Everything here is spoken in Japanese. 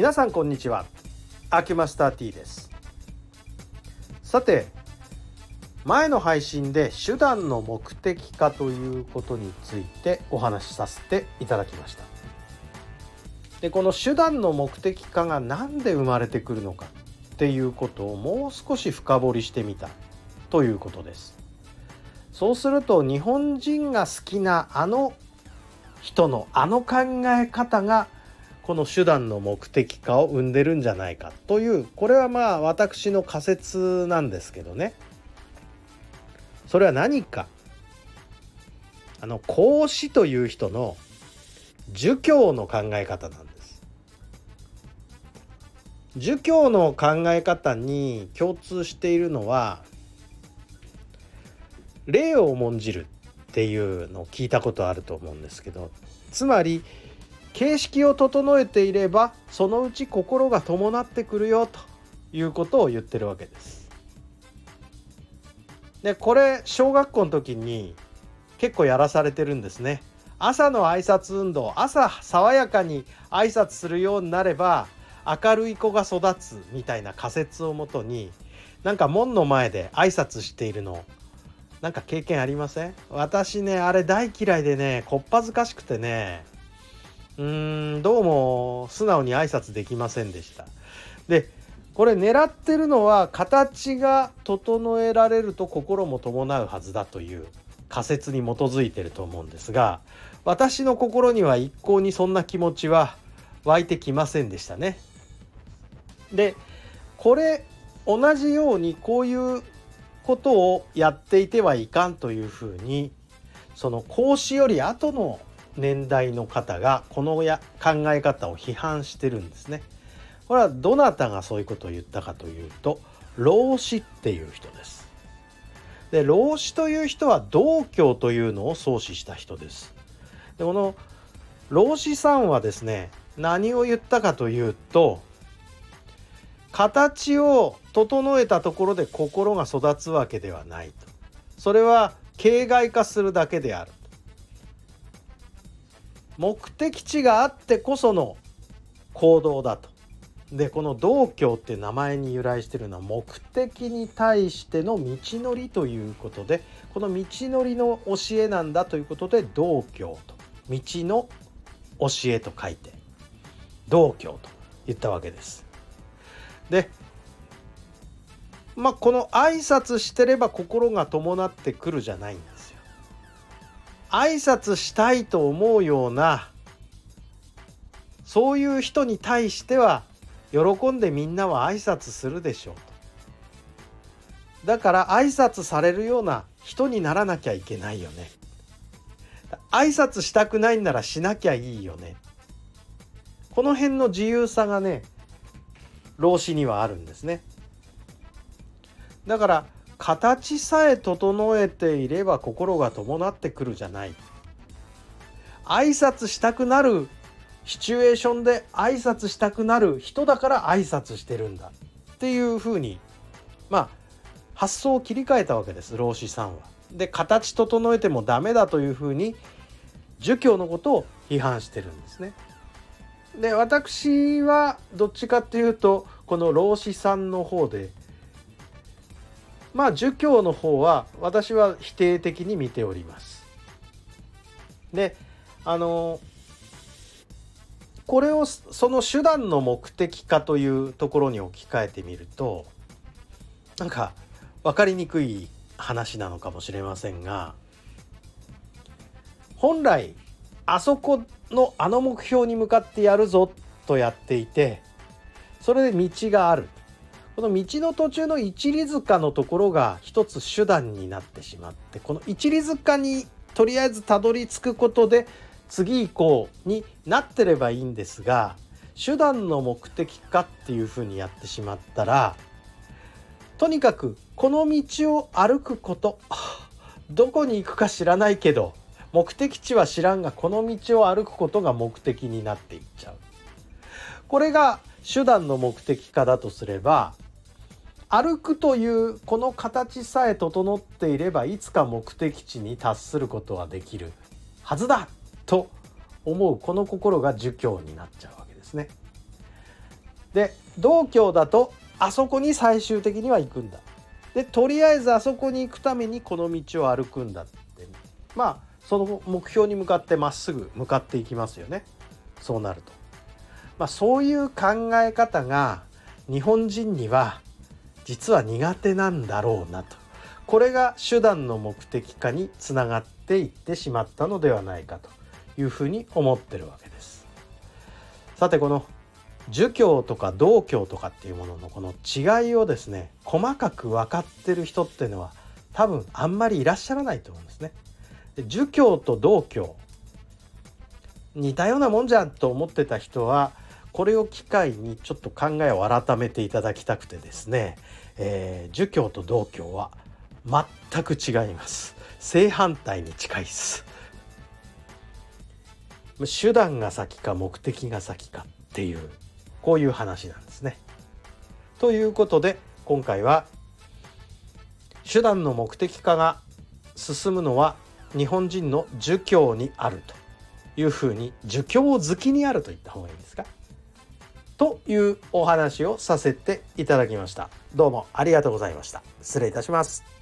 皆さんこんにちは。アキュマスター T です。さて前の配信で手段の目的化ということについてお話しさせていただきました。でこの手段の目的化が何で生まれてくるのかっていうことをもう少し深掘りしてみたということです。そうすると日本人が好きなあの人のあの考え方がこの手段の目的化を生んでるんじゃないかというこれはまあ私の仮説なんですけどね。それは何か。あの孔子という人の儒教の考え方なんです。儒教の考え方に共通しているのは礼を重んじるっていうのを聞いたことあると思うんですけどつまり形式を整えていればそのうち心が伴ってくるよということを言ってるわけです。でこれ小学校の時に結構やらされてるんですね。朝の挨拶運動朝爽やかに挨拶するようになれば明るい子が育つみたいな仮説をもとになんか門の前で挨拶しているのなんか経験ありません？私ねあれ大嫌いでねこっぱずかしくてねうーんどうも素直に挨拶できませんでしたでこれ狙ってるのは形が整えられると心も伴うはずだという仮説に基づいてると思うんですが私の心には一向にそんな気持ちは湧いてきませんでしたね。でこれ同じようにこういうことをやっていてはいかんというふうにその孔子より後の年代の方がこのや考え方を批判してるんですね。これはどなたがそういうことを言ったかというと老子っていう人です。で老子という人は道教というのを創始した人です。でこの老子さんはですね何を言ったかというと形を整えたところで心が育つわけではないとそれは形骸化するだけである目的地があってこその行動だとでこの道教って名前に由来してるのは目的に対しての道のりということでこの道のりの教えなんだということで道教と道の教えと書いて道教と言ったわけです。でまあこの挨拶してれば心が伴ってくるじゃないんですよ。挨拶したいと思うようなそういう人に対しては喜んでみんなは挨拶するでしょうと。だから挨拶されるような人にならなきゃいけないよね。挨拶したくないんならしなきゃいいよね。この辺の自由さがね老子にはあるんですね。だから形さえ整えていれば心が伴ってくるじゃない。挨拶したくなるシチュエーションで挨拶したくなる人だから挨拶してるんだっていうふうにまあ発想を切り替えたわけです老子さんは。で形整えてもダメだというふうに儒教のことを批判してるんですね。で私はどっちかっていうとこの老子さんの方でまあ儒教の方は私は否定的に見ております。であのこれをその手段の目的化というところに置き換えてみるとなんか分かりにくい話なのかもしれませんが本来あそこのあの目標に向かってやるぞとやっていてそれで道があるこの道の途中の一里塚のところが一つ手段になってしまってこの一里塚にとりあえずたどり着くことで次行こうになってればいいんですが手段の目的かっていうふうにやってしまったらとにかくこの道を歩くこと。どこに行くか知らないけど目的地は知らんがこの道を歩くことが目的になっていっちゃう。これが手段の目的化だとすれば歩くというこの形さえ整っていればいつか目的地に達することはできるはずだと思うこの心が儒教になっちゃうわけですね。で道教だとあそこに最終的には行くんだでとりあえずあそこに行くためにこの道を歩くんだってまあその目標に向かってまっすぐ向かっていきますよねそうなると。まあ、そういう考え方が日本人には実は苦手なんだろうなとこれが手段の目的化につながっていってしまったのではないかというふうに思ってるわけです。さてこの儒教とか道教とかっていうもののこの違いをですね細かく分かってる人っていうのは多分あんまりいらっしゃらないと思うんですね。で儒教と道教似たようなもんじゃんと思ってた人はこれを機会にちょっと考えを改めていただきたくてですね、えー、儒教と道教は全く違います。正反対に近いです。手段が先か目的が先かっていうこういう話なんですね。ということで今回は手段の目的化が進むのは日本人の儒教にあるというふうに儒教好きにあると言った方がいいですか？というお話をさせていただきました。どうもありがとうございました。失礼いたします。